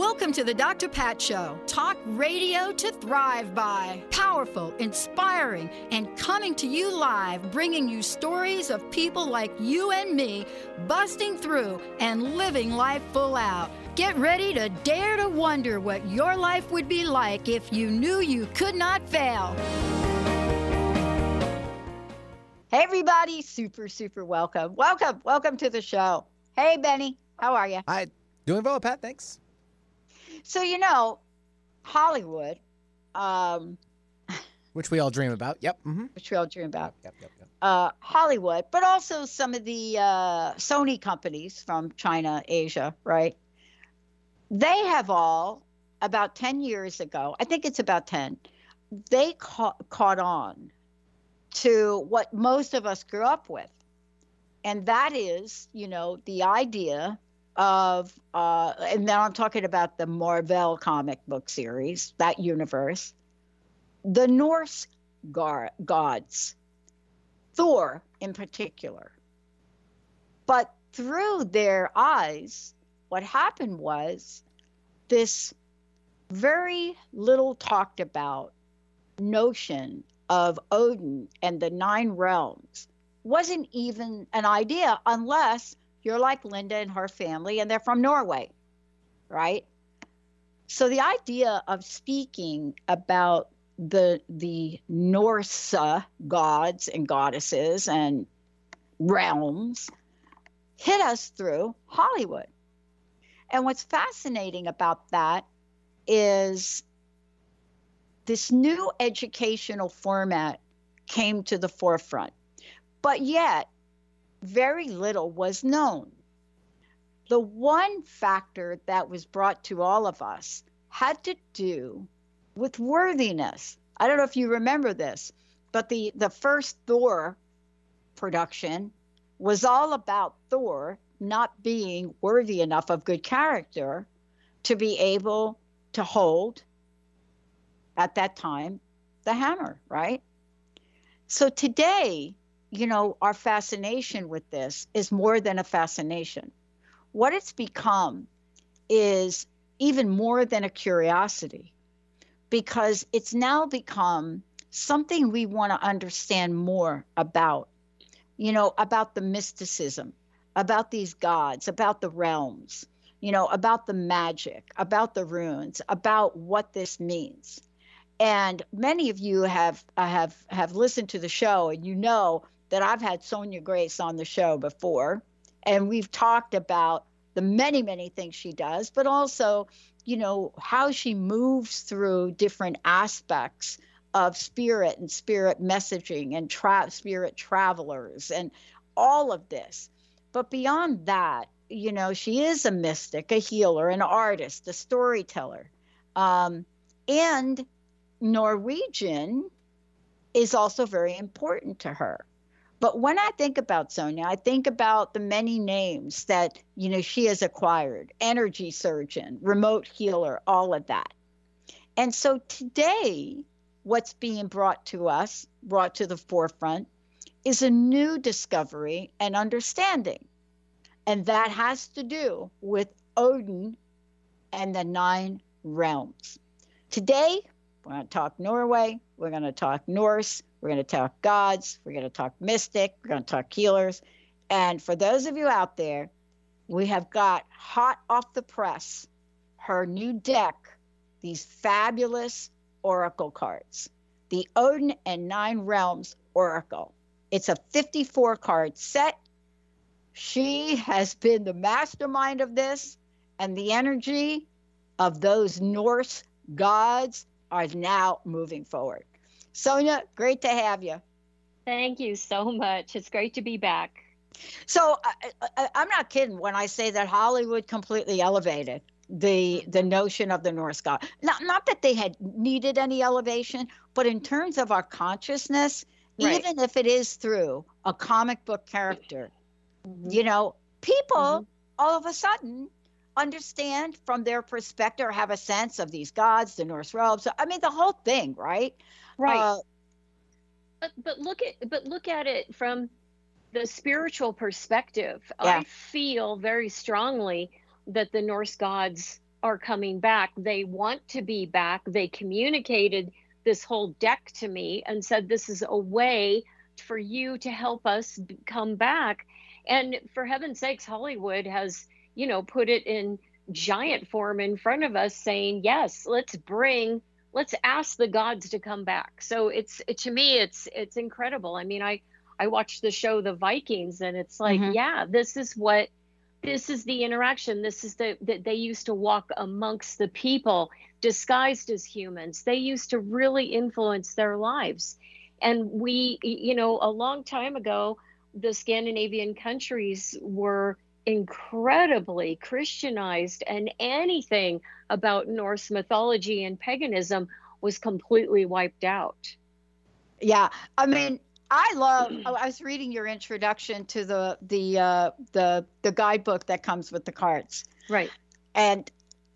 Welcome to the Dr. Pat Show. Talk radio to thrive by. Powerful, inspiring, and coming to you live, bringing you stories of people like you and me busting through and living life full out. Get ready to dare to wonder what your life would be like if you knew you could not fail. Hey, everybody, super, super welcome. Welcome, welcome to the show. Hey, Benny, how are you? Hi, doing well, Pat. Thanks. So, you know, Hollywood, um, which we all dream about. Yep. Mm-hmm. Which we all dream about. Yep, yep, yep. Uh, Hollywood, but also some of the uh, Sony companies from China, Asia, right? They have all, about 10 years ago, I think it's about 10, they ca- caught on to what most of us grew up with. And that is, you know, the idea of, uh, and now I'm talking about the Marvel comic book series, that universe, the Norse gar- gods, Thor in particular. But through their eyes, what happened was this very little talked about notion of Odin and the nine realms wasn't even an idea unless you're like Linda and her family, and they're from Norway, right? So the idea of speaking about the the Norse gods and goddesses and realms hit us through Hollywood. And what's fascinating about that is this new educational format came to the forefront. But yet, very little was known. The one factor that was brought to all of us had to do with worthiness. I don't know if you remember this, but the, the first Thor production was all about Thor not being worthy enough of good character to be able to hold, at that time, the hammer, right? So today, you know, our fascination with this is more than a fascination. What it's become is even more than a curiosity because it's now become something we want to understand more about, you know, about the mysticism, about these gods, about the realms, you know, about the magic, about the runes, about what this means. And many of you have have have listened to the show and you know that I've had Sonja Grace on the show before, and we've talked about the many, many things she does, but also, you know, how she moves through different aspects of spirit and spirit messaging and tra- spirit travelers and all of this. But beyond that, you know, she is a mystic, a healer, an artist, a storyteller. Um, and Norwegian is also very important to her. But when I think about Sonja, I think about the many names that, you know, she has acquired energy surgeon, remote healer, all of that. And so today, what's being brought to us, brought to the forefront, is a new discovery and understanding. And that has to do with Odin and the nine realms. Today, we're going to talk Norway, we're going to talk Norse, we're going to talk gods. We're going to talk mystic. We're going to talk healers. And for those of you out there, we have got hot off the press her new deck, these fabulous oracle cards, the Odin and Nine Realms Oracle. It's a 54 card set. She has been the mastermind of this, and the energy of those Norse gods are now moving forward. Sonja, great to have you. Thank you so much. It's great to be back. So I, am not kidding when I say that Hollywood completely elevated, the the notion of the Norse god. Not not that they had needed any elevation, but in terms of our consciousness, right. even if it is through a comic book character, mm-hmm. you know, people mm-hmm. all of a sudden understand from their perspective or have a sense of these gods, the Norse robes. I mean, the whole thing, right? Right. Uh, but but look at but look at it from the spiritual perspective. Yeah. I feel very strongly that the Norse gods are coming back. They want to be back. They communicated this whole deck to me and said this is a way for you to help us come back. And for heaven's sakes, Hollywood has, you know, put it in giant form in front of us saying, yes, let's bring let's ask the gods to come back. So it's it, to me it's it's incredible. I mean, I I watched the show The Vikings and it's like, mm-hmm. yeah, this is what this is the interaction. This is the that they used to walk amongst the people disguised as humans. They used to really influence their lives. And we, you know, a long time ago, the Scandinavian countries were incredibly Christianized, and anything about Norse mythology and paganism was completely wiped out. Yeah, I mean, I love. Oh, I was reading your introduction to the the uh, the the guidebook that comes with the cards. Right. And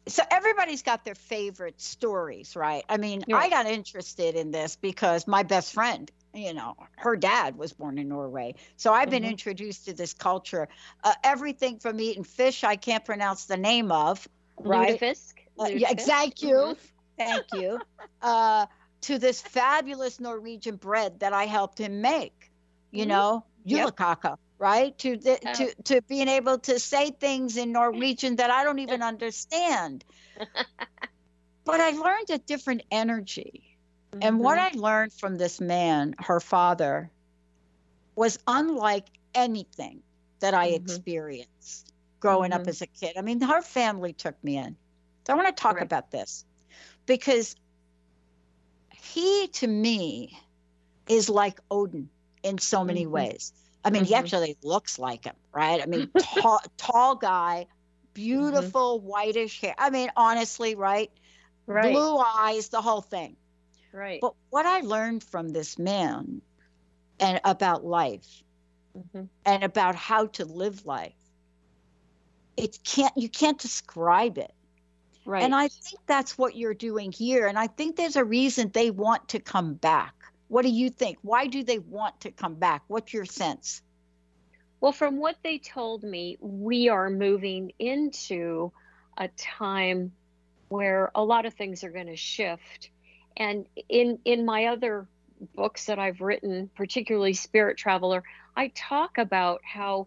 so everybody's got their favorite stories, right? I mean, I got interested in this because my best friend, you know, her dad was born in Norway. So I've been mm-hmm. introduced to this culture. Uh, everything from eating fish I can't pronounce the name of, right? Lutefisk. Uh, yeah, thank you. Mm-hmm. Thank you. Uh, to this fabulous Norwegian bread that I helped him make, you mm-hmm. know, julekake, yep. right? To, the, oh. to to being able to say things in Norwegian that I don't even understand. but I learned a different energy. Mm-hmm. And what mm-hmm. I learned from this man, her father, was unlike anything that I mm-hmm. experienced growing up mm-hmm. as a kid. I mean, her family took me in. So I want to talk right. about this because he to me is like Odin in so many mm-hmm. ways. I mean, mm-hmm. he actually looks like him, right? I mean, tall, tall guy, beautiful mm-hmm. whitish hair. I mean, honestly, right? Right. Blue eyes, the whole thing. Right. But what I learned from this man and about life mm-hmm. and about how to live life, it can't you can't describe it. Right. And I think that's what you're doing here. And I think there's a reason they want to come back. What do you think? Why do they want to come back? What's your sense? Well, from what they told me, we are moving into a time where a lot of things are going to shift. And in in my other books that I've written, particularly Spirit Traveler, I talk about how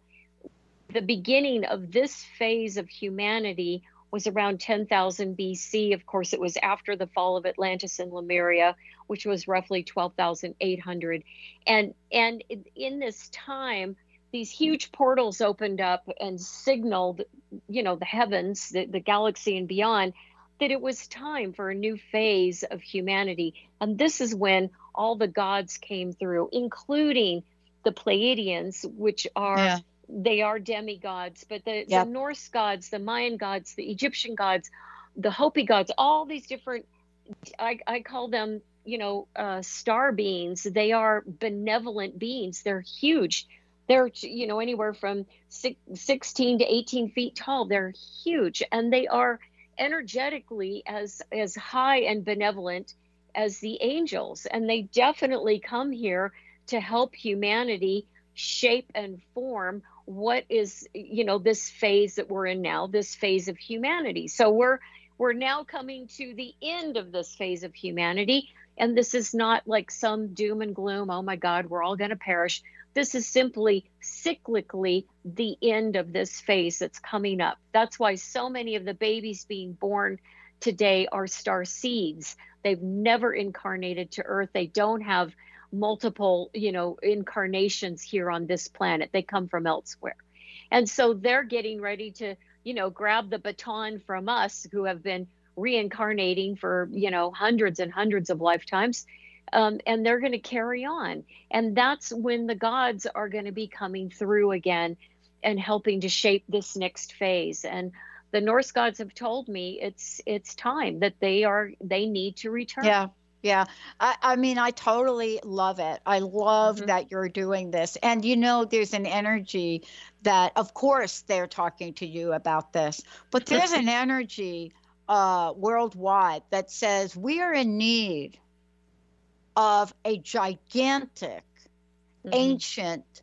the beginning of this phase of humanity was around 10,000 BC. Of course, it was after the fall of Atlantis and Lemuria, which was roughly 12,800. And and in this time, these huge portals opened up and signaled, you know, the heavens, the, the galaxy and beyond, that it was time for a new phase of humanity. And this is when all the gods came through, including the Pleiadians, which are yeah they are demigods, but the, yep. the Norse gods, the Mayan gods, the Egyptian gods, the Hopi gods, all these different, I, I call them, you know, uh, star beings. They are benevolent beings. They're huge. They're, you know, anywhere from six, 16 to 18 feet tall. They're huge. And they are energetically as, as high and benevolent as the angels. And they definitely come here to help humanity shape and form what is you know this phase that we're in now this phase of humanity so we're we're now coming to the end of this phase of humanity and this is not like some doom and gloom oh my god we're all going to perish this is simply cyclically the end of this phase that's coming up that's why so many of the babies being born today are star seeds they've never incarnated to earth they don't have multiple, you know, incarnations here on this planet. They come from elsewhere. And so they're getting ready to, you know, grab the baton from us who have been reincarnating for, you know, hundreds and hundreds of lifetimes. Um, and they're going to carry on. And that's when the gods are going to be coming through again and helping to shape this next phase. And the Norse gods have told me it's it's time that they are they need to return. Yeah. Yeah. I, I mean, I totally love it. I love Mhm. that you're doing this. And you know, there's an energy that, of course, they're talking to you about this, but there's an energy uh, worldwide that says we are in need of a gigantic, Mhm. ancient,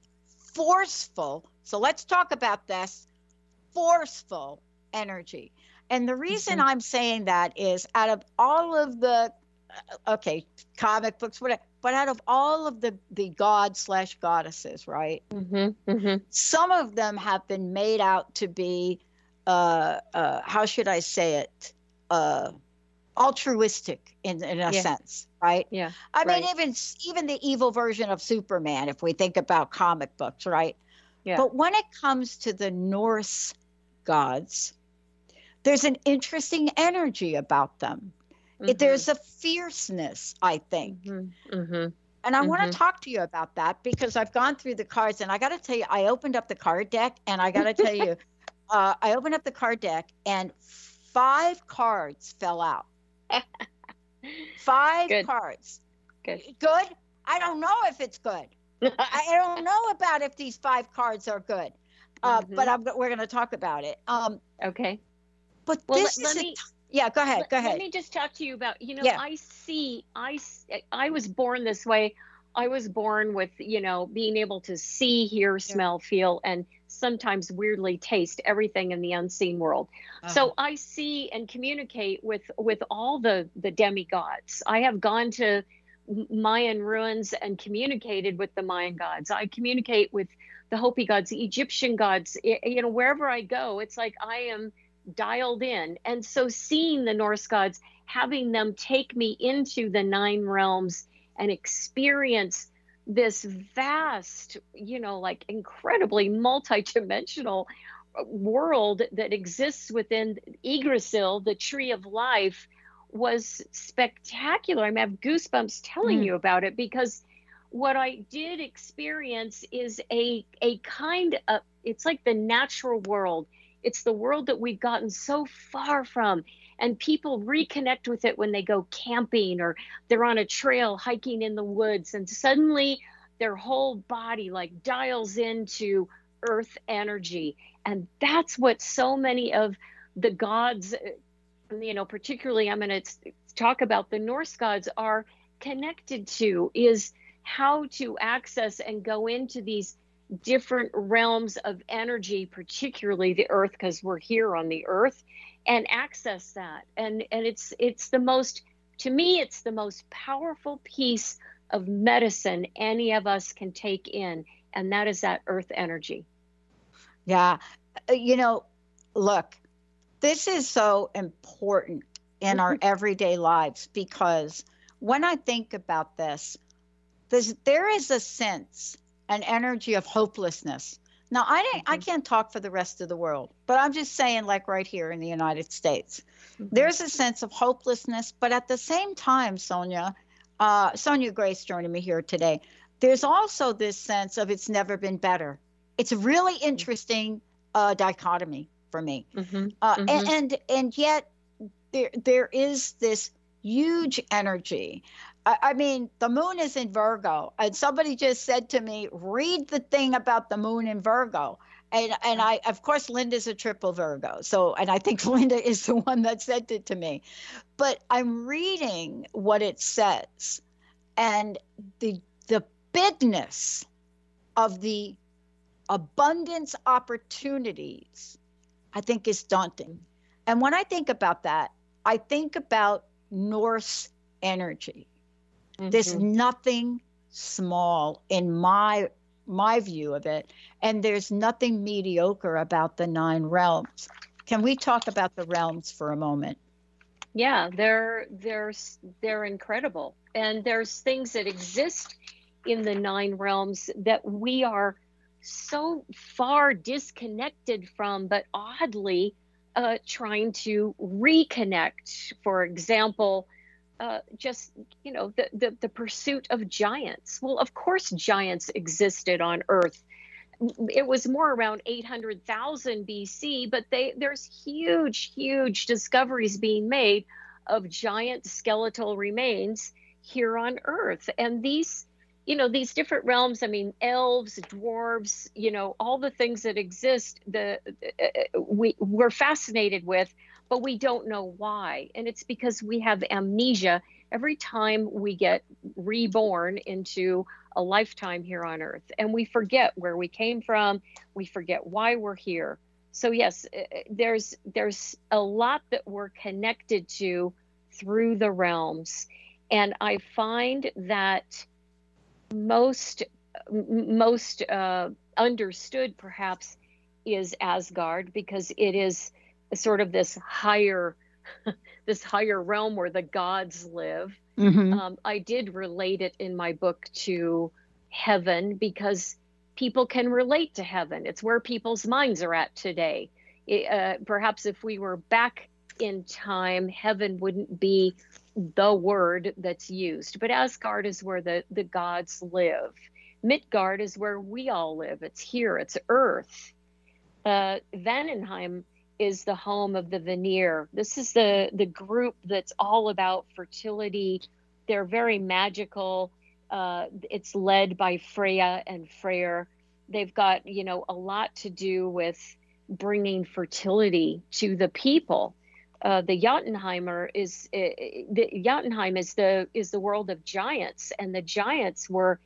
forceful. So let's talk about this forceful energy. And the reason Mhm. I'm saying that is out of all of the, uh, okay, comic books, whatever, but out of all of the, the gods slash goddesses, right? Mhm. Mhm. Some of them have been made out to be, uh, uh, how should I say it? Uh, altruistic in, in a Yeah. sense, right? Yeah. I mean, even even the evil version of Superman, if we think about comic books, right? Yeah. But when it comes to the Norse gods, there's an interesting energy about them. It- there's a fierceness, I think. Mhm. Mhm. And I want to talk to you about that because I've gone through the cards and I got to tell you, I opened up the card deck and I got to tell you, uh, I opened up the card deck and five cards fell out. Five Good. cards. Good. Good? I don't know if it's good. I don't know about if these five cards are good, uh, Mhm. but I'm, we're going to talk about it. Um, okay. but Well, this let, is let me yeah. Go ahead. let, Go ahead. let me just talk to you about you know Yeah. I see I I was born this way. I was born with you know being able to see, hear, smell, feel, and sometimes weirdly taste everything in the unseen world. Uh-huh. So I see and communicate with with all the the demigods. I have gone to Mayan ruins and communicated with the Mayan gods. I communicate with the Hopi gods, the Egyptian gods. You know, wherever I go, it's like I am dialed in. And so seeing the Norse gods, having them take me into the nine realms and experience this vast, you know, like incredibly multi-dimensional world that exists within Yggdrasil, the tree of life, was spectacular. I mean, I have goosebumps telling Mm. you about it because what I did experience is a a kind of it's like the natural world. It's the world that we've gotten so far from. And people reconnect with it when they go camping or they're on a trail hiking in the woods, and suddenly their whole body like dials into earth energy. And that's what so many of the gods, uh, you know, particularly I'm going to talk about the Norse gods, are connected to is how to access and go into these different realms of energy, particularly the earth, because we're here on the earth, and access that. And and it's it's the most to me, it's the most powerful piece of medicine any of us can take in, and that is that earth energy. Yeah. Uh, You know, look, this is so important in our everyday lives because when I think about this, there's, there is a sense, an energy of hopelessness. Now, I didn't, I can't talk for the rest of the world, but I'm just saying, like right here in the United States, there's a sense of hopelessness, but at the same time, Sonja, uh, Sonja Grace joining me here today, there's also this sense of it's never been better. It's a really interesting uh, dichotomy for me, Mhm. uh, Mhm. and, and and yet there there is this huge energy. I, I mean, the moon is in Virgo, and somebody just said to me, "Read the thing about the moon in Virgo." And and I, of course, Linda's a triple Virgo, so and I think Linda is the one that sent it to me. But I'm reading what it says, and the the bigness of the abundance opportunities, I think is daunting. And when I think about that, I think about Norse energy. There's Mhm. nothing small in my my view of it, and there's nothing mediocre about the nine realms. Can we talk about the realms for a moment? yeah they're they're they're incredible and there's things that exist in the nine realms that we are so far disconnected from but oddly uh, trying to reconnect for example uh, just you know the, the the pursuit of giants. Well of course giants existed on earth. It was more around 800,000 BC, but they there's huge, huge discoveries being made of giant skeletal remains here on Earth, and these you know these different realms i mean elves dwarves you know all the things that exist the uh, we we're fascinated with but we don't know why. And it's because we have amnesia every time we get reborn into a lifetime here on earth. And we forget where we came from. We forget why we're here. So yes uh, uh, there's there's a lot that we're connected to through the realms. And i find that most most uh, understood perhaps is Asgard because it is sort of this higher this higher realm where the gods live. Mm-hmm. Um, I did relate it in my book to heaven because people can relate to heaven. It's where people's minds are at today. It, uh, perhaps if we were back in time, heaven wouldn't be the word that's used. But Asgard is where the, the gods live. Midgard is where we all live. It's here, it's Earth. Uh, Vanaheim is the home of the Vanir. This is the, the group that's all about fertility. They're very magical. Uh, it's led by Freya and Freyr. They've got, you know, a lot to do with bringing fertility to the people uh, the Jotunheimer is uh, the Jotunheim is the is the world of giants, and the giants were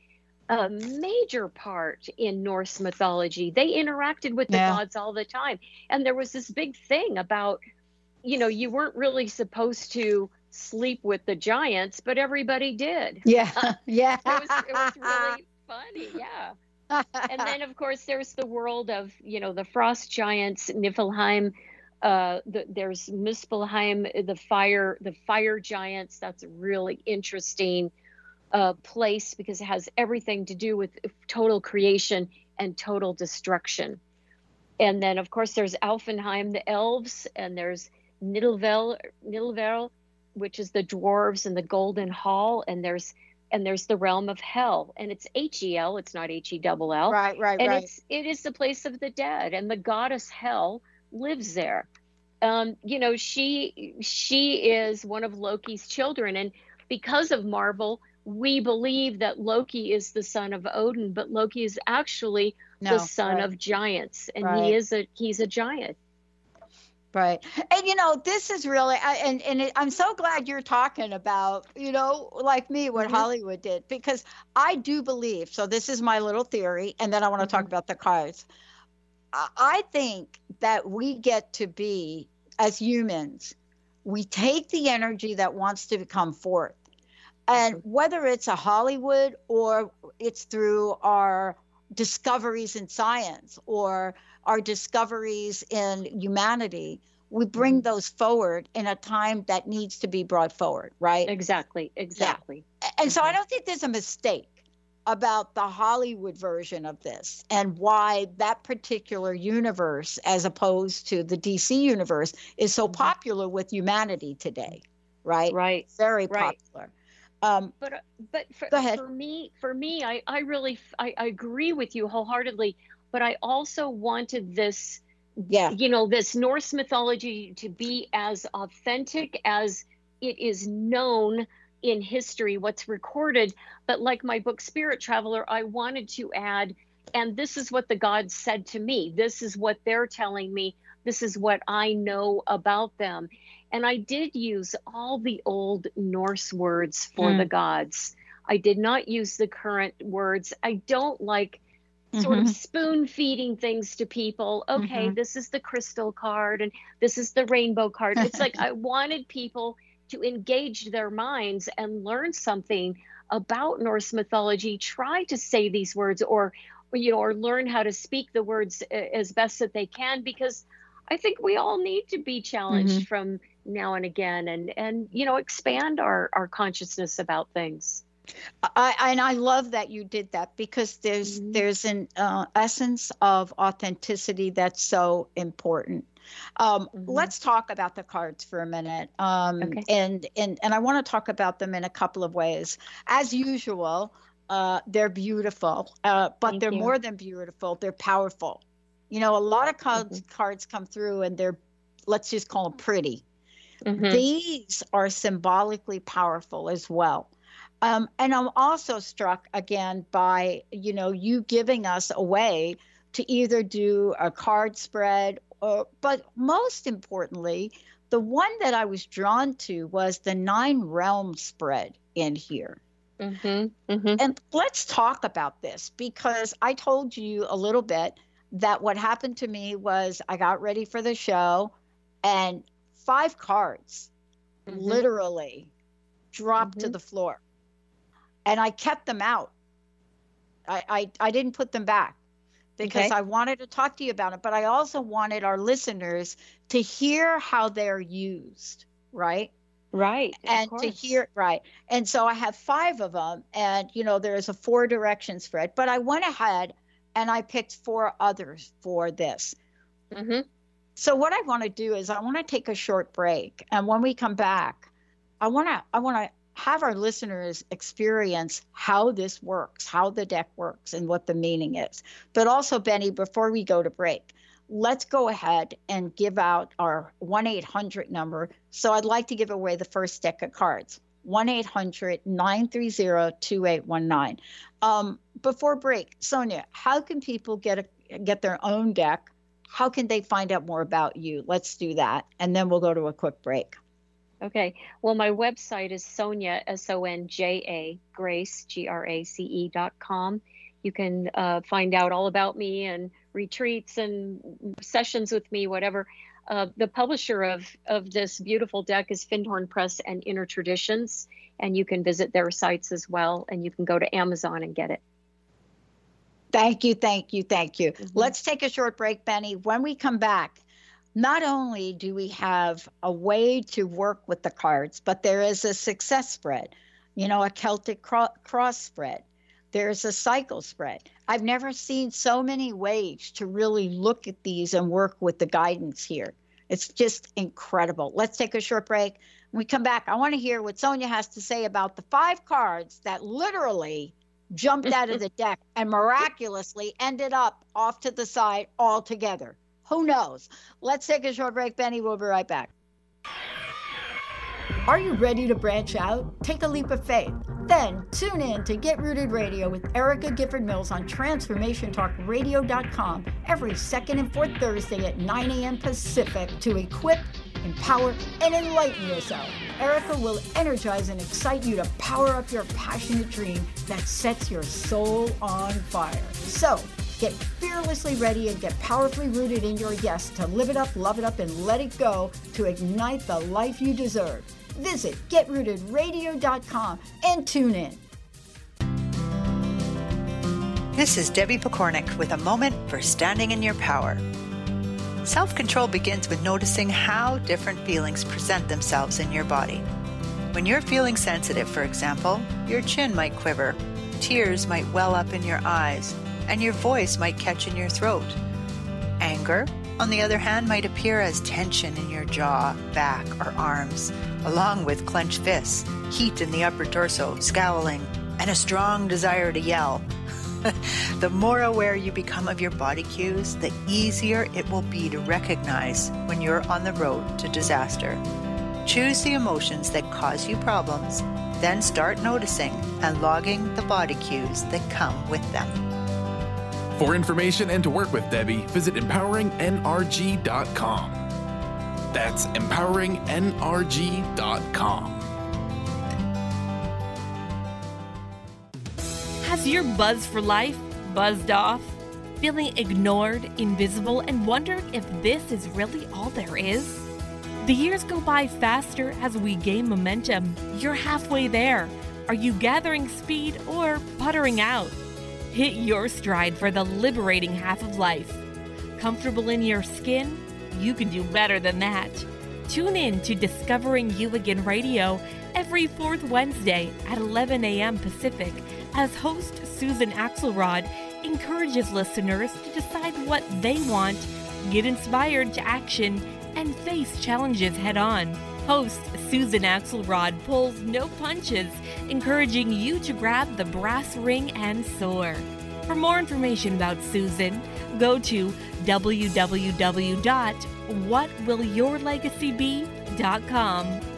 a major part in Norse mythology. They interacted with the yeah. gods all the time, and there was this big thing about, you know, you weren't really supposed to sleep with the giants, but everybody did. Yeah, yeah. it, was, it was really funny. Yeah. and then of course there's the world of you know the frost giants niflheim uh, the, there's Muspelheim, the fire, the fire giants. That's really interesting uh, place because it has everything to do with total creation and total destruction. And then, of course, there's Alfenheim, the elves, and there's Nidavellir, Nidavellir, which is the dwarves and the Golden Hall, and there's and there's the realm of hell, and it's H E L, it's not H E double L. Right, right, and right. it's it is the place of the dead, and the goddess Hel lives there. Um, you know, she she is one of Loki's children, and because of Marvel, we believe that Loki is the son of Odin, but Loki is actually no, the son right. of giants, and right. he is a he's a giant. Right. And you know, this is really and and it, I'm so glad you're talking about, you know, like me what mm-hmm. Hollywood did because I do believe. So this is my little theory and then I want to mm-hmm. talk about the cards. I think that we get to be, as humans, we take the energy that wants to come forth. And mm-hmm. whether it's a Hollywood or it's through our discoveries in science or our discoveries in humanity, we bring mm-hmm. those forward in a time that needs to be brought forward, right? Exactly, exactly. Yeah. And so I mm-hmm. don't think there's a mistake about the Hollywood version of this and why that particular universe, as opposed to the DC universe, is so popular with humanity today, right? Right. Very right. popular. Um, but uh, but for, for me, for me, I I really I, I agree with you wholeheartedly. But I also wanted this, yeah, you know, this Norse mythology to be as authentic as it is known in history, what's recorded. But like my book, Spirit Traveler, I wanted to add, and this is what the gods said to me. This is what they're telling me. This is what I know about them. And I did use all the old Norse words for mm. the gods. I did not use the current words. I don't like sort mm-hmm. of spoon feeding things to people. Okay, mm-hmm. this is the crystal card and this is the rainbow card. It's like I wanted people to engage their minds and learn something about Norse mythology, try to say these words or you know or learn how to speak the words as best that they can because I think we all need to be challenged mm-hmm. from now and again and and you know expand our our consciousness about things. I, and I love that you did that because there's mm-hmm. there's an uh, essence of authenticity that's so important. Um, mm-hmm. Let's talk about the cards for a minute, um, okay. and and and I want to talk about them in a couple of ways. As usual, uh, they're beautiful, uh, but Thank they're you. more than beautiful. They're powerful. You know, a lot of cards, Mm-hmm. cards come through and they're, let's just call them pretty. Mhm. These are symbolically powerful as well. Um, and I'm also struck again by, you know, you giving us a way to either do a card spread or, but most importantly, the one that I was drawn to was the nine realm spread in here. Mhm. Mhm. And let's talk about this because I told you a little bit that what happened to me was I got ready for the show and five cards Mhm. literally dropped to Mhm. the floor. And I kept them out. I, I, I didn't put them back because Okay. I wanted to talk to you about it, but I also wanted our listeners to hear how they're used, right? Right. and to hear right and so i have five of them and you know there's a four direction spread but i went ahead and i picked four others for this. Mhm. so what i want to do is i want to take a short break and when we come back i want to i want to have our listeners experience how this works how the deck works and what the meaning is. But also benny before we go to break let's go ahead and give out our 1-800 number. So i'd like to give away the first deck of cards 1-800-930-2819 um, before break sonja how can people get a, get their own deck how can they find out more about you let's do that and then we'll go to a quick break Okay. Well, my website is Sonja S O N J A Grace G R A C E dot com. You can uh, find out all about me and retreats and sessions with me, whatever. Uh, the publisher of of this beautiful deck is Findhorn Press and Inner Traditions, and you can visit their sites as well, and you can go to Amazon and get it. Thank you, thank you, thank you. Mhm. Let's take a short break, Benny. When we come back, not only do we have a way to work with the cards, but there is a success spread, you know, a Celtic cro- cross spread. There's a cycle spread. I've never seen so many ways to really look at these and work with the guidance here. It's just incredible. Let's take a short break. When we come back, I want to hear what Sonja has to say about the five cards that literally jumped out of the deck and miraculously ended up off to the side altogether. Who knows? Let's take a short break, Benny. We'll be right back. Are you ready to branch out? Take a leap of faith. Then tune in to Get Rooted Radio with Erica Gifford Mills on TransformationTalkRadio.com every second and fourth Thursday at 9 a.m. Pacific to equip, empower, and enlighten yourself. Erica will energize and excite you to power up your passionate dream that sets your soul on fire. So, Get fearlessly ready and get powerfully rooted in your yes to live it up, love it up, and let it go to ignite the life you deserve. Visit getrootedradio.com and tune in. This is Debbie Pokornik with a moment for standing in your power. Self control begins with noticing how different feelings present themselves in your body. When you're feeling sensitive, for example, your chin might quiver, tears might well up in your eyes, and your voice might catch in your throat. Anger, on the other hand, might appear as tension in your jaw, back, or arms, along with clenched fists, heat in the upper torso, scowling, and a strong desire to yell. the more aware you become of your body cues, the easier it will be to recognize when you're on the road to disaster. Choose the emotions that cause you problems, then start noticing and logging the body cues that come with them. For information and to work with Debbie, visit empoweringnrg.com. That's empoweringnrg.com. Has your buzz for life buzzed off? Feeling ignored, invisible, and wondering if this is really all there is? The years go by faster as we gain momentum. You're halfway there. Are you gathering speed or puttering out? Hit your stride for the liberating half of life. Comfortable in your skin? You can do better than that. Tune in to Discovering You Again Radio every fourth Wednesday at 11 a.m. Pacific as host Susan Axelrod encourages listeners to decide what they want, get inspired to action, and face challenges head on. Host Susan Axelrod pulls no punches, encouraging you to grab the brass ring and soar. For more information about Susan, go to www.whatwillyourlegacybe.com.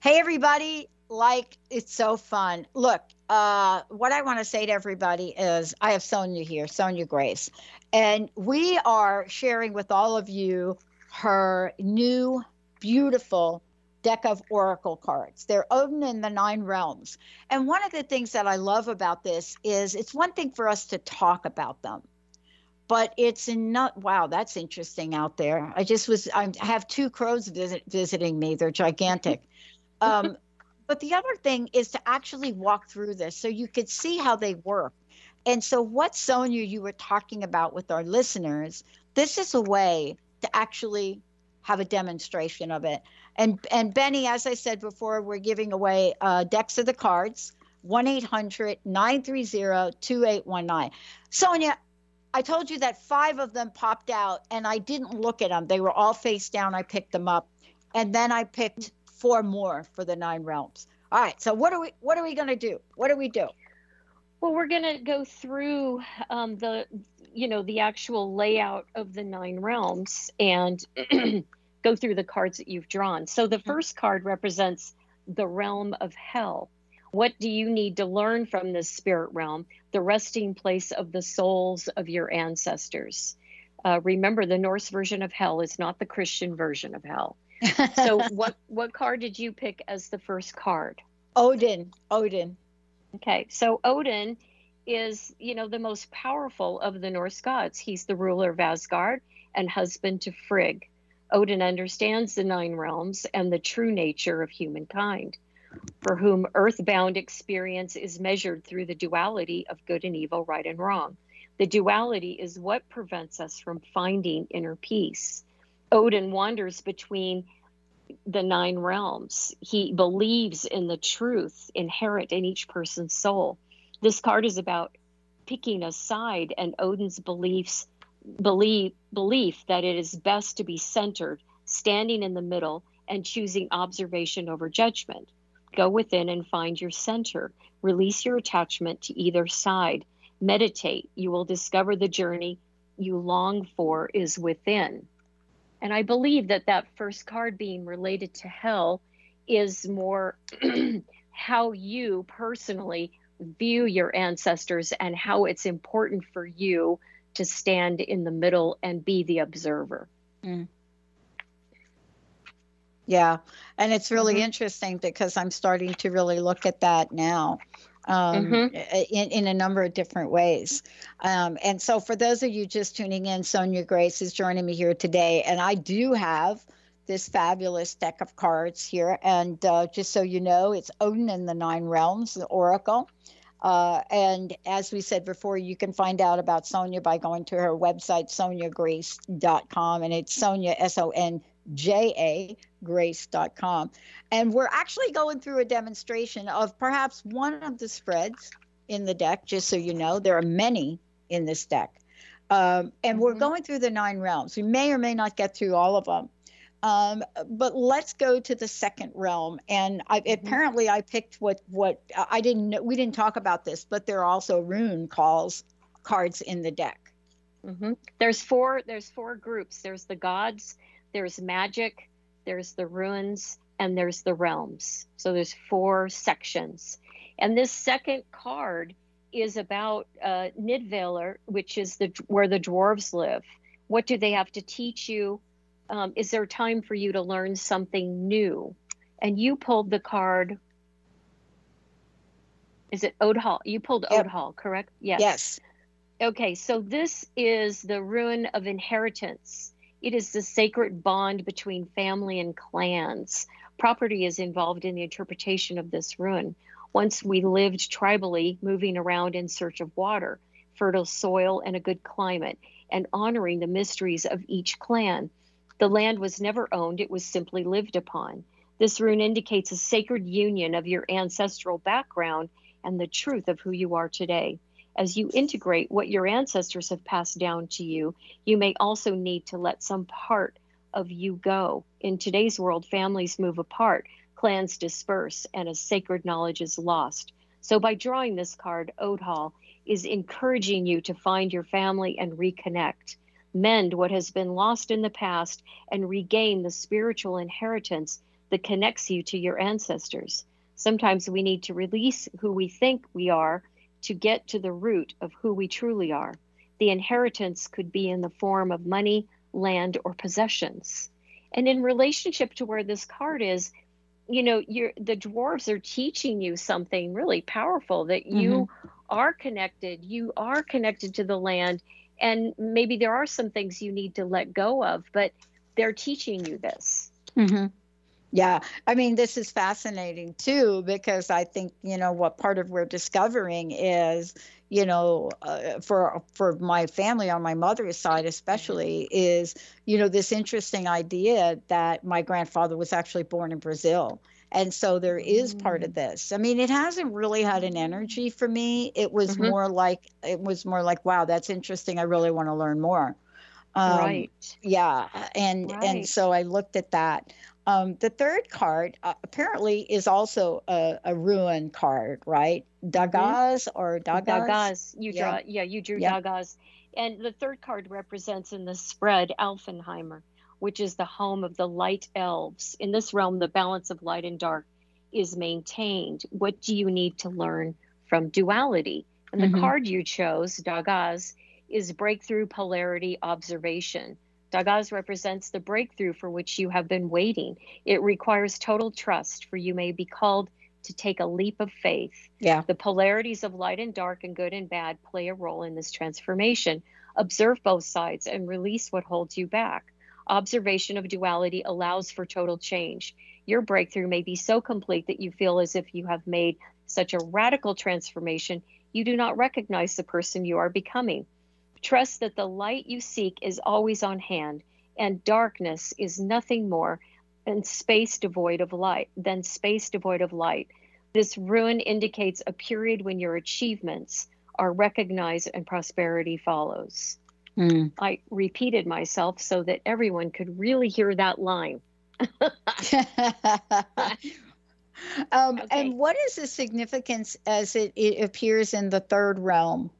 Hey, everybody. Like, it's so fun. Look, uh, what I want to say to everybody is I have Sonja here, Sonja Grace, and we are sharing with all of you her new, beautiful deck of oracle cards. They're Odin in the Nine Realms. And one of the things that I love about this is it's one thing for us to talk about them but it's not wow that's interesting out there i just was i have two crows visit, visiting me they're gigantic um, but the other thing is to actually walk through this so you could see how they work. And so, what Sonja you were talking about with our listeners, this is a way to actually have a demonstration of it. And and Benny, as I said before, we're giving away uh, decks of the cards. 1-800-930-2819. Sonja, I told you that five of them popped out and I didn't look at them. They were all face down. I picked them up. And then I picked four more for the nine realms. All right. So what are we what are we going to do? What do we do? Well, we're going to go through um, the you know the actual layout of the nine realms and go through the cards that you've drawn. So the mm-hmm. first card represents the realm of hell. What do you need to learn from this spirit realm? The resting place of the souls of your ancestors. Uh, remember, the Norse version of hell is not the Christian version of hell so what what card did you pick as the first card? Odin. Odin. Okay. So Odin is, you know, the most powerful of the Norse gods. He's the ruler of Asgard and husband to Frigg. Odin understands the nine realms and the true nature of humankind, for whom earthbound experience is measured through the duality of good and evil, right and wrong. The duality is what prevents us from finding inner peace. Odin wanders between the nine realms. He believes in the truth inherent in each person's soul. This card is about picking a side and Odin's beliefs belief belief that it is best to be centered, standing in the middle and choosing observation over judgment. Go within and find your center. Release your attachment to either side. Meditate. You will discover the journey you long for is within. And I believe that that first card being related to hell is more how you personally view your ancestors and how it's important for you to stand in the middle and be the observer. Mm. Yeah. And it's really mm-hmm. interesting because I'm starting to really look at that now um, mm-hmm. in, in a number of different ways. Um, and so, for those of you just tuning in, Sonja Grace is joining me here today, and I do have this fabulous deck of cards here. And uh, just so you know, it's Odin and the Nine Realms, the Oracle. Uh, and as we said before, you can find out about Sonja by going to her website, sonjagrace.com. And it's Sonja, S O N jagrace.com. And we're actually going through a demonstration of perhaps one of the spreads in the deck, just so you know. There are many in this deck. Um, and mm-hmm. we're going through the nine realms. We may or may not get through all of them. Um, but let's go to the second realm. And I, mm-hmm. apparently, I picked what what I didn't know. We didn't talk about this, but there are also rune calls cards in the deck. Mm-hmm. There's four. There's four groups. There's the gods, there's magic, there's the runes, and there's the realms. So there's four sections. And this second card is about uh, Nidavellir, which is the where the dwarves live. What do they have to teach you? Um, is there time for you to learn something new? And you pulled the card. Is it Odhal? You pulled yep. Odhal, correct? Yes. Yes. Okay, so this is the rune of inheritance. It is the sacred bond between family and clans. Property is involved in the interpretation of this rune. Once we lived tribally, moving around in search of water, fertile soil, and a good climate, and honoring the mysteries of each clan. The land was never owned, it was simply lived upon. This rune indicates a sacred union of your ancestral background and the truth of who you are today. As you integrate what your ancestors have passed down to you, you may also need to let some part of you go. In today's world, families move apart, clans disperse, and a sacred knowledge is lost. So, by drawing this card, Odhal is encouraging you to find your family and reconnect, mend what has been lost in the past, and regain the spiritual inheritance that connects you to your ancestors. Sometimes we need to release who we think we are to get to the root of who we truly are. The inheritance could be in the form of money, land, or possessions. And in relationship to where this card is, you know, you're, the dwarves are teaching you something really powerful that you mm-hmm. are connected, you are connected to the land, and maybe there are some things you need to let go of, but they're teaching you this. Mm-hmm. Yeah, I mean, this is fascinating too, because I think, you know, what part of we're discovering is, you know, uh, for for my family on my mother's side especially is, you know, this interesting idea that my grandfather was actually born in Brazil. And so there is part of mm. this. I mean, it hasn't really had an energy for me. It was mm-hmm. more like it was more like, wow, that's interesting. I really want to learn more. Um, right. Yeah, and right. and so I looked at that. Um, the third card uh, apparently is also a, a rune card, right? Dagaz mm-hmm. or Dagaz? Dagaz. You draw, yeah, yeah you drew yeah. Dagaz. And the third card represents in the spread Alfenheimer, which is the home of the light elves. In this realm, the balance of light and dark is maintained. What do you need to learn from duality? And the mm-hmm. card you chose, Dagaz, is breakthrough polarity observation. Dagaz represents the breakthrough for which you have been waiting. It requires total trust, for you may be called to take a leap of faith. Yeah. The polarities of light and dark and good and bad play a role in this transformation. Observe both sides and release what holds you back. Observation of duality allows for total change. Your breakthrough may be so complete that you feel as if you have made such a radical transformation, you do not recognize the person you are becoming. Trust that the light you seek is always on hand, and darkness is nothing more than space devoid of light, than space devoid of light. This rune indicates a period when your achievements are recognized and prosperity follows. Mm. I repeated myself so that everyone could really hear that line. um, okay. And what is the significance as it, it appears in the third realm?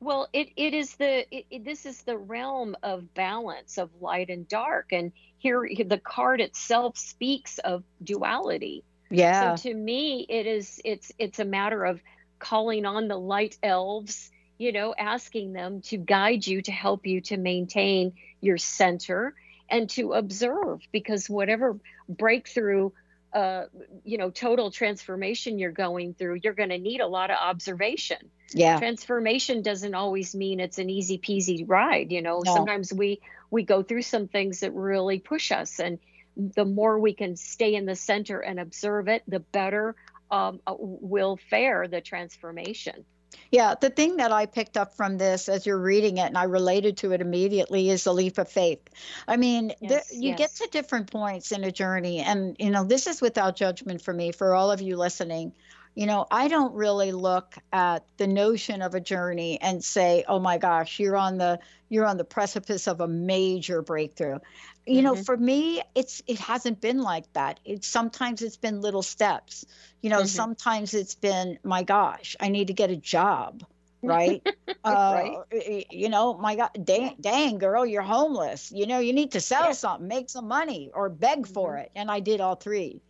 Well, it, it is the it, it, this is the realm of balance of light and dark, and here the card itself speaks of duality. Yeah. So to me, it is it's it's a matter of calling on the light elves, you know, asking them to guide you to help you to maintain your center and to observe, because whatever breakthrough uh, you know total transformation you're going through you're going to need a lot of observation. Yeah. Transformation doesn't always mean it's an easy peasy ride you know. No. sometimes we we go through some things that really push us and the more we can stay in the center and observe it the better um, uh, will fare the transformation yeah, the thing that I picked up from this as you're reading it, and I related to it immediately, is the leap of faith. I mean, yes, the, you yes. get to different points in a journey, and you know, this is without judgment for me, for all of you listening. You know, I don't really look at the notion of a journey and say, "Oh my gosh, you're on the you're on the precipice of a major breakthrough." you mm-hmm. know for me it's it hasn't been like that it's sometimes it's been little steps you know mm-hmm. sometimes it's been my gosh i need to get a job right uh, right you know my god dang, dang girl you're homeless you know you need to sell yeah. something make some money or beg mm-hmm. for it and i did all three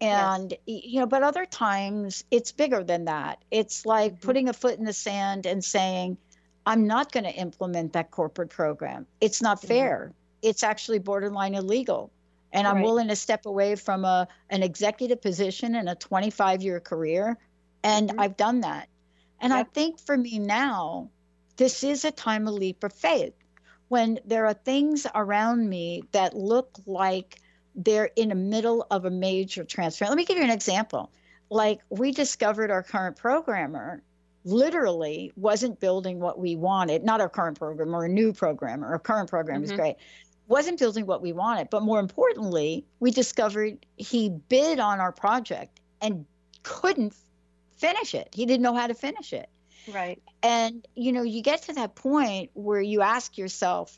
and you know but other times it's bigger than that it's like mm-hmm. putting a foot in the sand and saying i'm not going to implement that corporate program it's not mm-hmm. fair it's actually borderline illegal. And I'm willing to step away from a an executive position in a 25 year career. And mm-hmm. I've done that. And. I think for me now, this is a time of leap of faith when there are things around me that look like they're in the middle of a major transfer. Let me give you an example. Like we discovered our current programmer literally wasn't building what we wanted, not our current program or a new program or our current program mm-hmm. is great. Wasn't building what we wanted, but more importantly, we discovered he bid on our project and couldn't finish it. He didn't know how to finish it. Right. And you know, you get to that point where you ask yourself,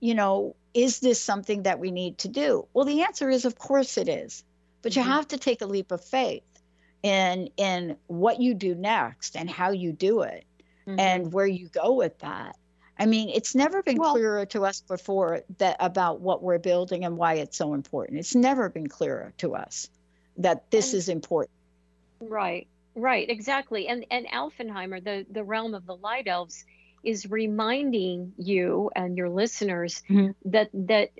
you know, is this something that we need to do? Well, the answer is of course it is. But mm-hmm. you have to take a leap of faith in in what you do next and how you do it mm-hmm. and where you go with that. I mean, it's never been well, clearer to us before that about what we're building and why it's so important. It's never been clearer to us that this is important. Right. Right, exactly. And and Alfenheimer, the the realm of the light elves is reminding you and your listeners mm-hmm. that that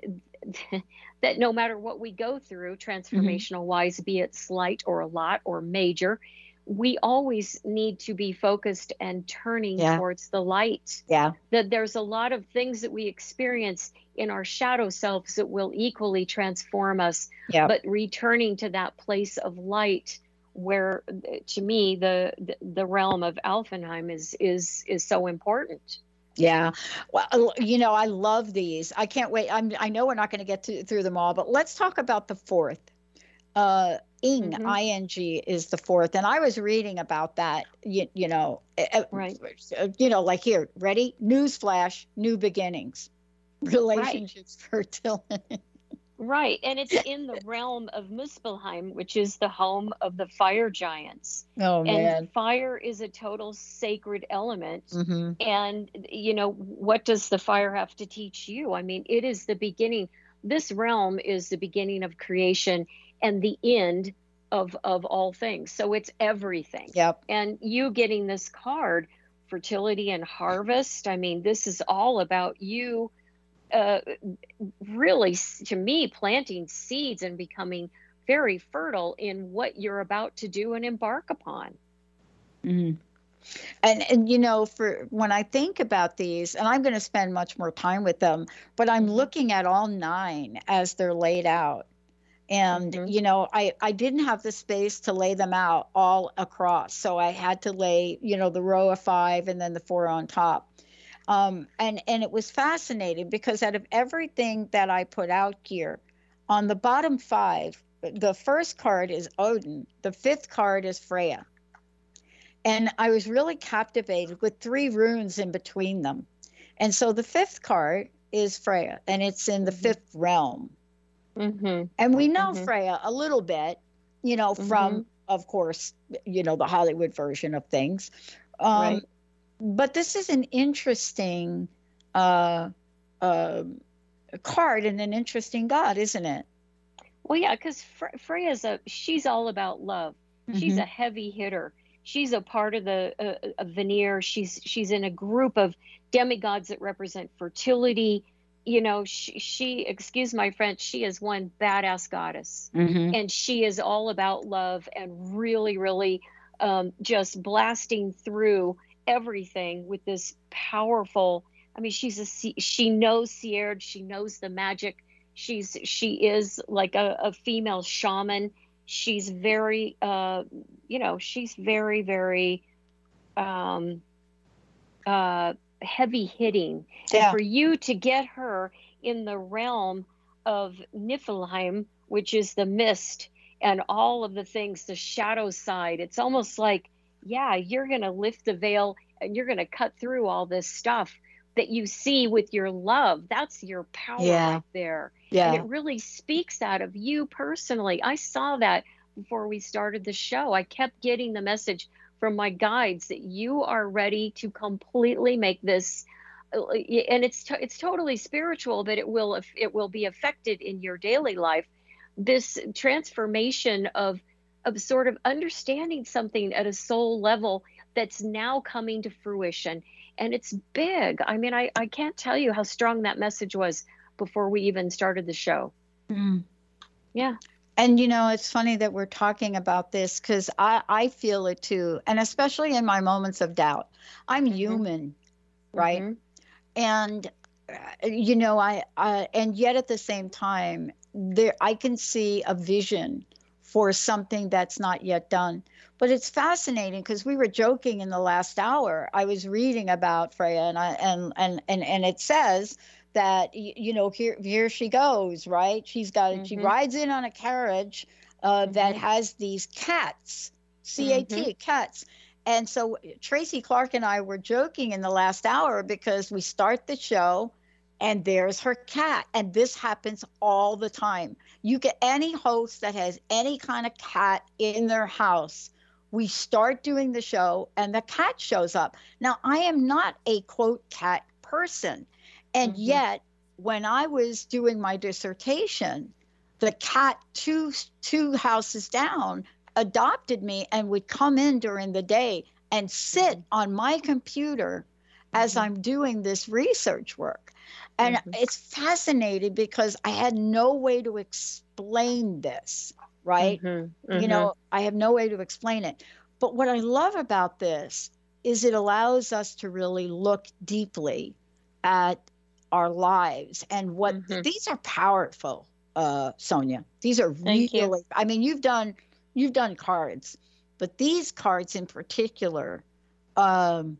that no matter what we go through mm-hmm. transformational wise, mm-hmm. be it slight or a lot or major, we always need to be focused and turning yeah. towards the light. Yeah. That there's a lot of things that we experience in our shadow selves that will equally transform us. Yeah. But returning to that place of light where to me the the realm of Alfenheim is is is so important. Yeah. Well, you know, I love these. I can't wait. I'm, I know we're not going to get through them all, but let's talk about the fourth. Uh, ing, mm-hmm. ing is the fourth. And I was reading about that, you, you know, right. you know, like here, ready? Newsflash, new beginnings, relationships, right. fertility. Right, and it's in the realm of Muspelheim, which is the home of the fire giants. Oh man! And fire is a total sacred element. Mm-hmm. And you know what does the fire have to teach you? I mean, it is the beginning. This realm is the beginning of creation and the end of of all things. So it's everything. Yep. And you getting this card, fertility and harvest. I mean, this is all about you uh, really, to me, planting seeds and becoming very fertile in what you're about to do and embark upon. Mm-hmm. And and you know, for when I think about these, and I'm going to spend much more time with them, but I'm mm-hmm. looking at all nine as they're laid out. And mm-hmm. you know, I I didn't have the space to lay them out all across, so I had to lay you know the row of five and then the four on top. Um, and and it was fascinating because out of everything that I put out here, on the bottom five, the first card is Odin, the fifth card is Freya, and I was really captivated with three runes in between them, and so the fifth card is Freya, and it's in the mm-hmm. fifth realm, mm-hmm. and we know mm-hmm. Freya a little bit, you know, from mm-hmm. of course, you know, the Hollywood version of things. Um, right but this is an interesting uh, uh, card and an interesting god, isn't it? Well, yeah, because Fre- Freya's a she's all about love. Mm-hmm. She's a heavy hitter. She's a part of the uh, Vanir. She's she's in a group of demigods that represent fertility. You know, she, she excuse my French, she is one badass goddess, mm-hmm. and she is all about love and really, really um, just blasting through everything with this powerful i mean she's a she knows seidr she knows the magic. She's she is like a, a female shaman. She's very uh you know she's very very um uh heavy hitting yeah. and for you to get her in the realm of Niflheim which is the mist and all of the things the shadow side it's almost like yeah, you're going to lift the veil and you're going to cut through all this stuff that you see with your love. That's your power yeah. right there. Yeah. And it really speaks out of you personally. I saw that before we started the show. I kept getting the message from my guides that you are ready to completely make this uh, and it's to, it's totally spiritual but it will it will be affected in your daily life this transformation of of sort of understanding something at a soul level that's now coming to fruition. And it's big. I mean, I, I can't tell you how strong that message was before we even started the show. Mm. Yeah. And you know, it's funny that we're talking about this because I, I feel it too. And especially in my moments of doubt, I'm mm-hmm. human. right? Mhm. and uh, you know i uh, and yet at the same time there i can see a vision for something that's not yet done. But it's fascinating because we were joking in the last hour. I was reading about freya and i and and and, and it says that you know here here she goes right? She's got she Mhm. rides in on a carriage uh, that Mhm. has these cats cat cats. And so Tracy Clark and I were joking in the last hour because we start the show and there's her cat. And this happens all the time. You get any host that has any kind of cat in their house, we start doing the show and the cat shows up. Now, I am not a quote cat person. And Mhm. yet, when I was doing my dissertation, the cat two two houses down adopted me and would come in during the day and sit on my computer as Mhm. I'm doing this research work. And Mhm. it's fascinating because I had no way to explain this, right? Mhm. You Mhm. know, I have no way to explain it. But what I love about this is it allows us to really look deeply at our lives and what Mhm. these are powerful, uh, Sonja. These are Thank you. really, I mean, you've done you've done cards, but these cards in particular um,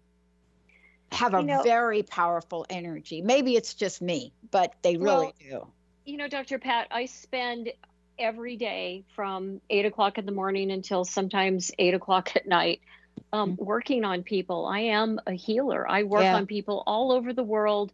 have a You know- very powerful energy. Maybe it's just me, but they really do. you know, Dr. Pat, I spend every day from eight o'clock in the morning until sometimes eight o'clock at night um, working on people. I am a healer. I work Yeah. on people all over the world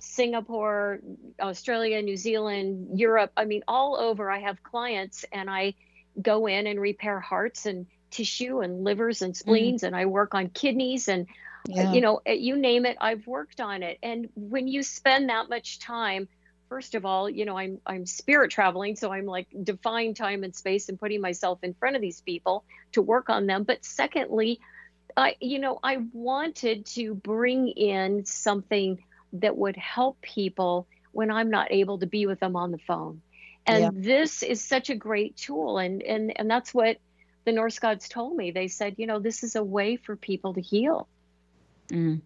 Singapore, Australia, New Zealand, Europe. I mean, all over. I have clients and I go in and repair hearts and tissue and livers and spleens, and I work on kidneys and Yeah. you know, uh, you name it, I've worked on it. And when you spend that much time, first of all, you know, I'm I'm spirit traveling, so I'm like defying time and space and putting myself in front of these people to work on them. But secondly, I you know, I wanted to bring in something that would help people when I'm not able to be with them on the phone. And Yeah. this is such a great tool and and and that's what the Norse gods told me. They said, you know, this is a way for people to heal. Mm.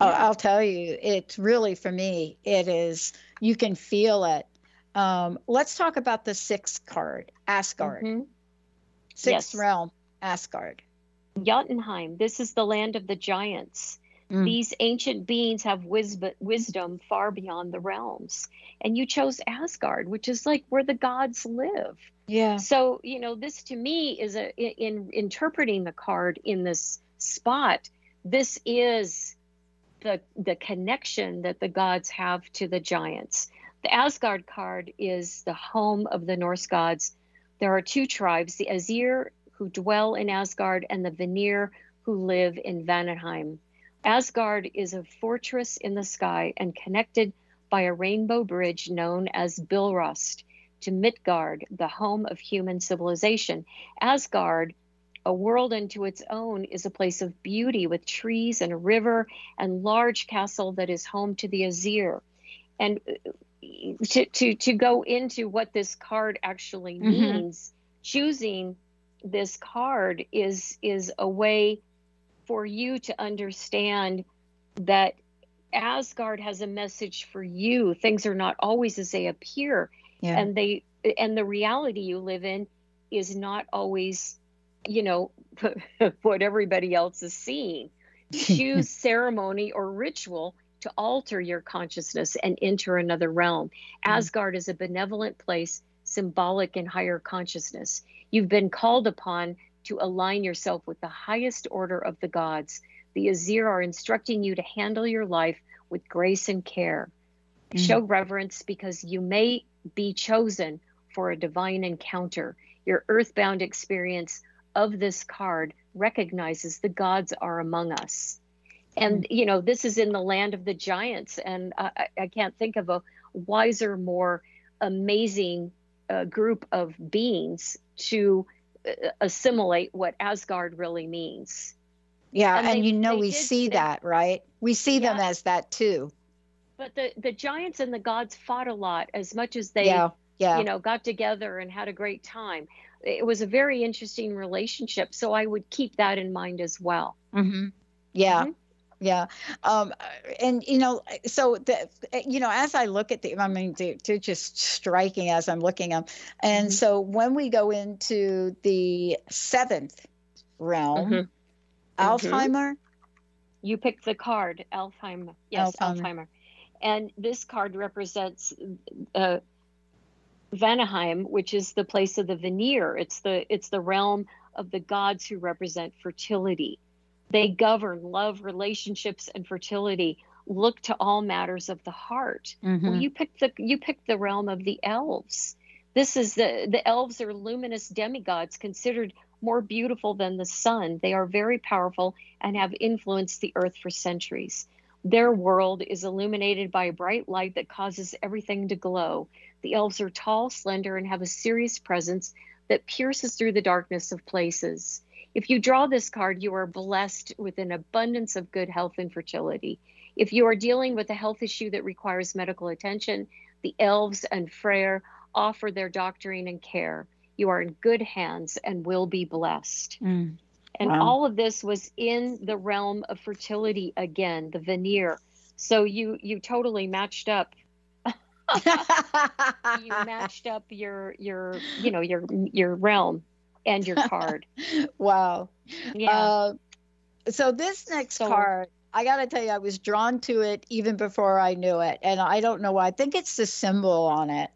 Oh, Yeah. I'll tell you, it's really for me, it is, you can feel it. Um, let's talk about the sixth card, Asgard, Mhm. sixth Yes. realm, Asgard. Jotunheim, this is the land of the giants. Mm. These ancient beings have wis- wisdom far beyond the realms. And you chose Asgard, which is like where the gods live. Yeah. So, you know, this to me is a in, in interpreting the card in this spot, this is the the connection that the gods have to the giants. The Asgard card is the home of the Norse gods. There are two tribes, the Aesir who dwell in Asgard and the Vanir who live in Vanaheim. Asgard is a fortress in the sky and connected by a rainbow bridge known as Bilrust to Midgard, the home of human civilization. Asgard, a world unto its own, is a place of beauty with trees and a river and large castle that is home to the Aesir. And uh, to, to, to go into what this card actually Mhm. means, choosing this card is is a way for you to understand that Asgard has a message for you. Things are not always as they appear Yeah. and they and the reality you live in is not always you know what everybody else is seeing. Choose ceremony or ritual to alter your consciousness and enter another realm. Asgard is a benevolent place symbolic in higher consciousness. You've been called upon to align yourself with the highest order of the gods. The Aesir are instructing you to handle your life with grace and care. Mm. show reverence because you may be chosen for a divine encounter. Your earthbound experience of this card recognizes the gods are among us. And, you know, this is in the land of the giants. And I, I- can't think of a wiser, more amazing uh, group of beings to uh, assimilate what Asgard really means. Yeah. and And, they- you know, we did see that, right? We see them as that too. But the, the giants and the gods fought a lot as much as they yeah. Yeah. you know got together and had a great time it was a very interesting relationship so i would keep that in mind as well hmm Yeah. Mhm. yeah. Um, and you know, so the, you know, as I look at the, I mean, they're, they're just striking as I'm looking them. And mm-hmm. so when we go into the seventh realm, mm-hmm. Alfheim. You pick the card, Alfheim. Yes, Alfheim. Alfheim. And this card represents uh, Vanaheim, which is the place of the Vanir. It's the it's the realm of the gods who represent fertility. They govern love, relationships, and fertility. Look to all matters of the heart. Mm-hmm. Well, you picked the you picked the realm of the elves. This is the the elves are luminous demigods considered more beautiful than the sun. They are very powerful and have influenced the earth for centuries. Their world is illuminated by a bright light that causes everything to glow. The elves are tall, slender, and have a serious presence that pierces through the darkness of places. If you draw this card, you are blessed with an abundance of good health and fertility. If you are dealing with a health issue that requires medical attention, the elves and Freyr offer their doctoring and care. You are in good hands and will be blessed. Mm. And wow. all of this was in the realm of fertility again, the Vanir. So you you totally matched up. you matched up your your you know your your realm and your card. wow. Yeah. Uh, so this next so, card, I got to tell you, I was drawn to it even before I knew it, and I don't know why. I think it's the symbol on it.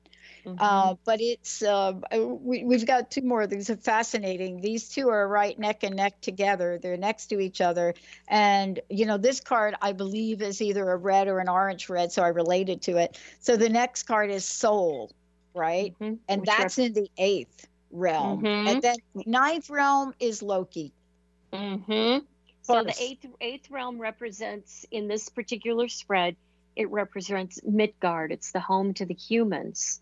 Mm-hmm. Uh, but it's uh, we, we've got two more. These are fascinating. These two are right neck and neck together. They're next to each other, and you know this card I believe is either a red or an orange red, so I related to it. So the next card is Soul, right? Mm-hmm. And Which that's in the eighth realm, mm-hmm. and then ninth realm is Loki. Mm-hmm. So the eighth eighth realm represents in this particular spread. It represents Midgard. It's the home to the humans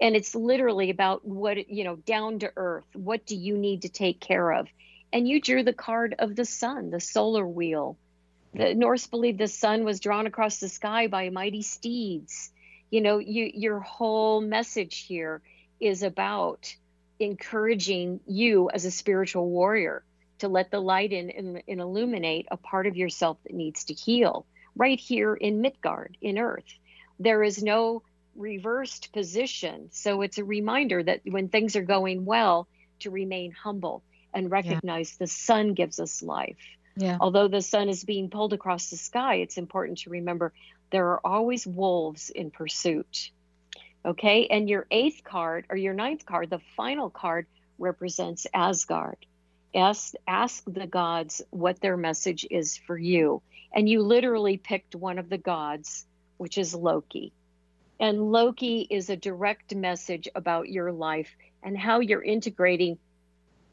and it's literally about what you know down to earth what do you need to take care of? And you drew the card of the sun the solar wheel. The norse believed the sun was drawn across the sky by mighty steeds. You know you your whole message here is about encouraging you as a spiritual warrior to let the light in and, and illuminate a part of yourself that needs to heal right here in midgard in earth. There is no reversed position. So it's a reminder that when things are going well, to remain humble and recognize yeah. the sun gives us life. Yeah. Although the sun is being pulled across the sky, it's important to remember there are always wolves in pursuit. Okay. And your eighth card or your ninth card, the final card, represents Asgard. Ask, ask the gods what their message is for you. And you literally picked one of the gods, which is Loki. And Loki is a direct message about your life and how you're integrating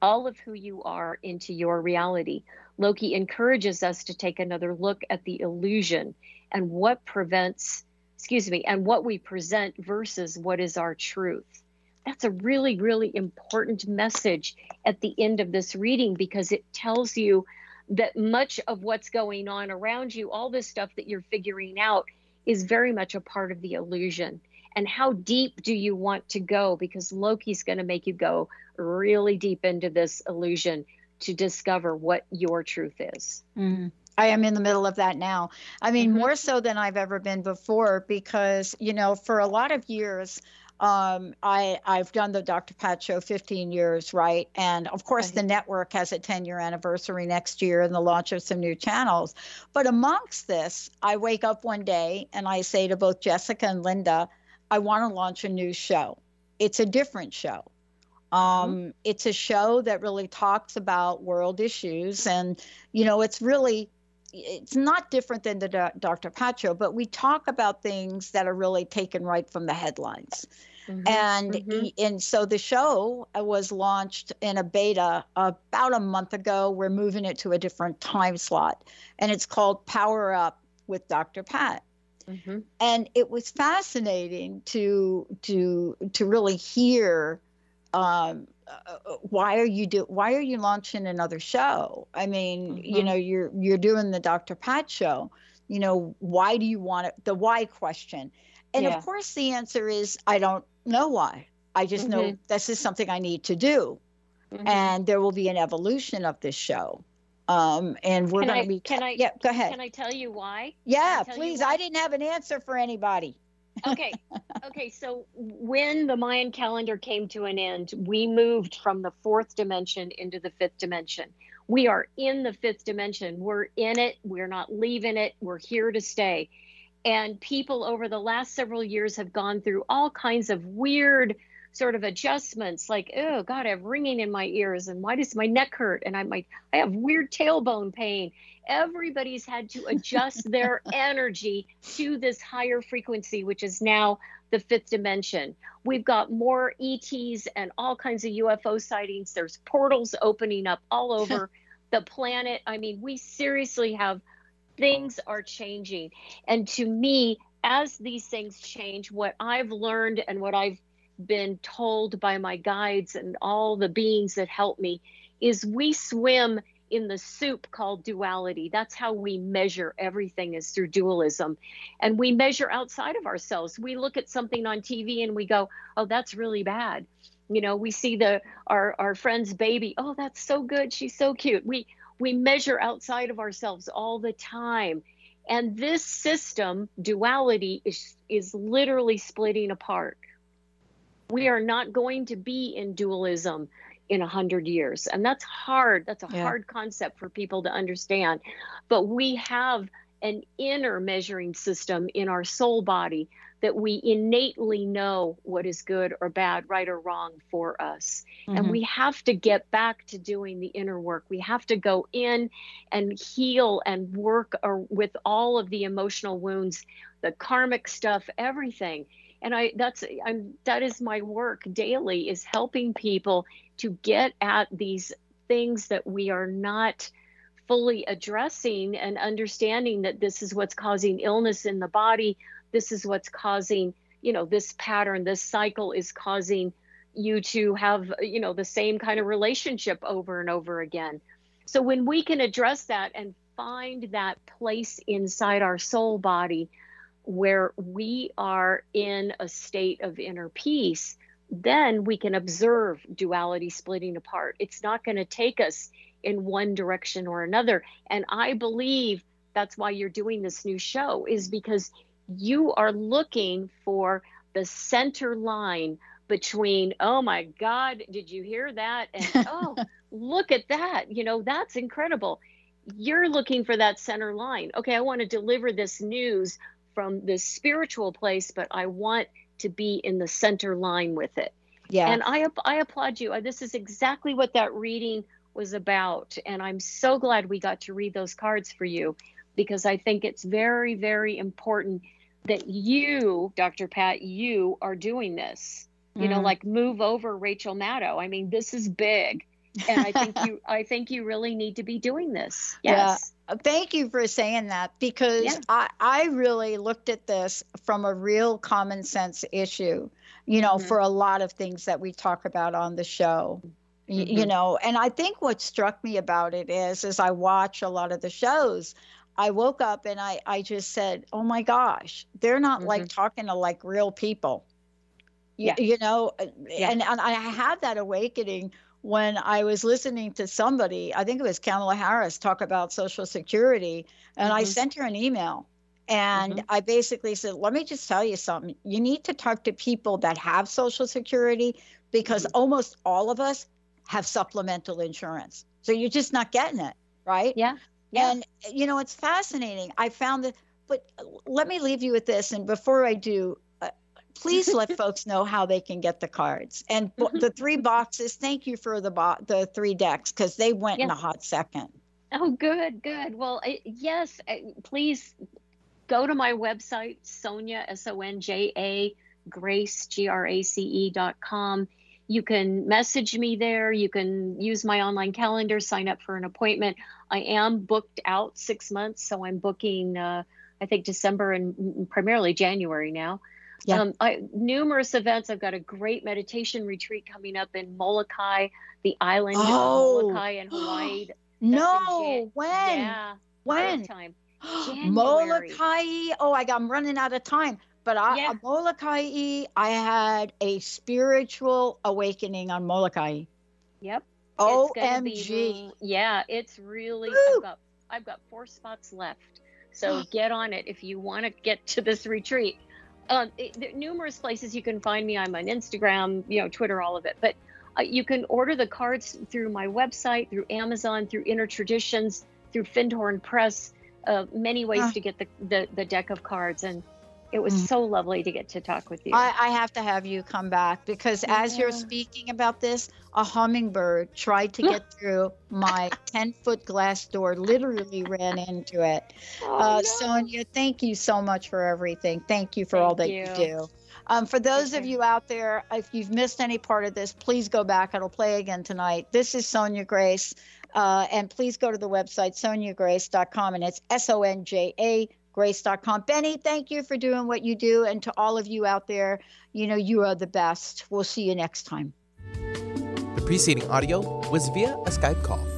all of who you are into your reality. Loki encourages us to take another look at the illusion and what prevents, excuse me, and what we present versus what is our truth. That's a really, really important message at the end of this reading because it tells you that much of what's going on around you, all this stuff that you're figuring out, is very much a part of the illusion. And how deep do you want to go? Because Loki's going to make you go really deep into this illusion to discover what your truth is. Mm-hmm. I am in the middle of that now. I mean, mm-hmm. more so than I've ever been before because, you know, for a lot of years, um, I I've done the Dr. Pat show 15 years, right? And of course, the network has a 10 year anniversary next year and the launch of some new channels. But amongst this, I wake up one day and I say to both Jessica and Linda, I want to launch a new show. It's a different show. Um, mm-hmm. It's a show that really talks about world issues, and you know, it's really it's not different than the Dr. Pat show, but we talk about things that are really taken right from the headlines. Mm-hmm, and mm-hmm. and so the show was launched in a beta about a month ago. We're moving it to a different time slot, and it's called Power Up with Dr. Pat. Mm-hmm. And it was fascinating to to to really hear um, uh, why are you do why are you launching another show i mean mm-hmm. you know you're you're doing the dr pat show you know why do you want it the why question and yeah. of course the answer is i don't know why i just mm-hmm. know this is something i need to do mm-hmm. and there will be an evolution of this show Um, and we're going to be. can I- Yeah, go ahead. Can I tell you why? yeah, you please. why? I didn't have an answer for anybody. Okay. Okay so when the mayan calendar came to an end we moved from the fourth dimension into the fifth dimension. We are in the fifth dimension. We're in it. We're not leaving it. We're here to stay. And people over the last several years have gone through all kinds of weird sort of adjustments like oh god i have ringing in my ears and why does my neck hurt? And i might i have weird tailbone pain. Everybody's had to adjust their energy to this higher frequency which is now the fifth dimension. We've got more ets and all kinds of ufo sightings. There's portals opening up all over the planet. I mean we seriously have things are changing. And to me as these things change what i've learned and what i've been told by my guides and all the beings that help me is we swim in the soup called duality. That's how we measure everything is through dualism. And we measure outside of ourselves. We look at something on TV and we go, "Oh, that's really bad." You know, we see the our our friend's baby, "Oh, that's so good. She's so cute." We we measure outside of ourselves all the time. And this system, duality is is literally splitting apart. We are not going to be in dualism in a hundred years. And that's hard. That's a Yeah. hard concept for people to understand. But we have an inner measuring system in our soul body that we innately know what is good or bad, right or wrong for us. And Mhm. we have to get back to doing the inner work. We have to go in and heal and work or with all of the emotional wounds, the karmic stuff, everything. And I that's I'm that is my work daily is helping people to get at these things that we are not fully addressing and understanding that this is what's causing illness in the body. This is what's causing you know this pattern this cycle is causing you to have you know the same kind of relationship over and over again. So when we can address that and find that place inside our soul body where we are in a state of inner peace then we can observe duality splitting apart. It's not going to take us in one direction or another. And I believe that's why you're doing this new show, is because you are looking for the center line between, oh my God, did you hear that? And oh, look at that. You know, that's incredible. You're looking for that center line. Okay, I want to deliver this news from this spiritual place, but I want to be in the center line with it. Yeah. And I I applaud you. This is exactly what that reading was about, and I'm so glad we got to read those cards for you, because I think it's very very important that you, Dr. Pat, you are doing this. You know, Mhm. like move over Rachel Maddow. I mean, this is big, and I think you I think you really need to be doing this. Yes. Thank you for saying that because Yeah. I, I really looked at this from a real common sense issue, you know, Mhm. for a lot of things that we talk about on the show. Y- You know, and I think what struck me about it is as I watch a lot of the shows, I woke up and I, I just said, oh my gosh, they're not like talking to like real people. Yeah. you know, uh, Yeah. and, and I had that awakening when I was listening to somebody, I think it was Kamala Harris, talk about Social Security, and I Mhm. sent her an email. And Mhm. I basically said, let me just tell you something. You need to talk to people that have Social Security because Mm-hmm. almost all of us have supplemental insurance. So you're just not getting it, right? Yeah. Yeah. And, you know, it's fascinating. I found that, but let me leave you with this. And before I do, please let folks know how they can get the cards and Mhm. the three boxes. Thank you for the bo- the three decks because they went in a hot second. Oh, good, good. Well, I, yes, I, please go to my website, Sonja, S O N J A, Grace, G R A C E dot com. You can message me there. You can use my online calendar, sign up for an appointment. I am booked out six months, so I'm booking, uh, I think, December and primarily January now. Yeah. Um, I, numerous events. I've got a great meditation retreat coming up in Molokai, the island Oh. of Molokai in Hawaii. No, when? Yeah. When? Time. Molokai. Oh, I got, I'm running out of time. But I, Yeah. uh, Molokai, I had a spiritual awakening on Molokai. Yep. OMG. Be, yeah, it's really I've got I've got four spots left. So get on it if you want to get to this retreat. Um, it, there are numerous places you can find me. I'm on Instagram, you know, Twitter, all of it. But uh, you can order the cards through my website, through Amazon, through Inner Traditions, through Findhorn Press. Uh, many ways to get the, the the deck of cards, and it was Mm. so lovely to get to talk with you. I, I have to have you come back because as you're speaking about this, a hummingbird tried to get through my 10 foot glass door, literally ran into it. Oh, uh, no. Sonja, thank you so much for everything. Thank you for all that you, you. do. Um, for those of you out there, if you've missed any part of this, please go back. It'll play again tonight. This is Sonja Grace. Uh, and please go to the website, sonjagrace.com, and it's S O N J A grace.com. Benny, thank you for doing what you do. And to all of you out there, you know, you are the best. We'll see you next time. The preceding audio was via a Skype call.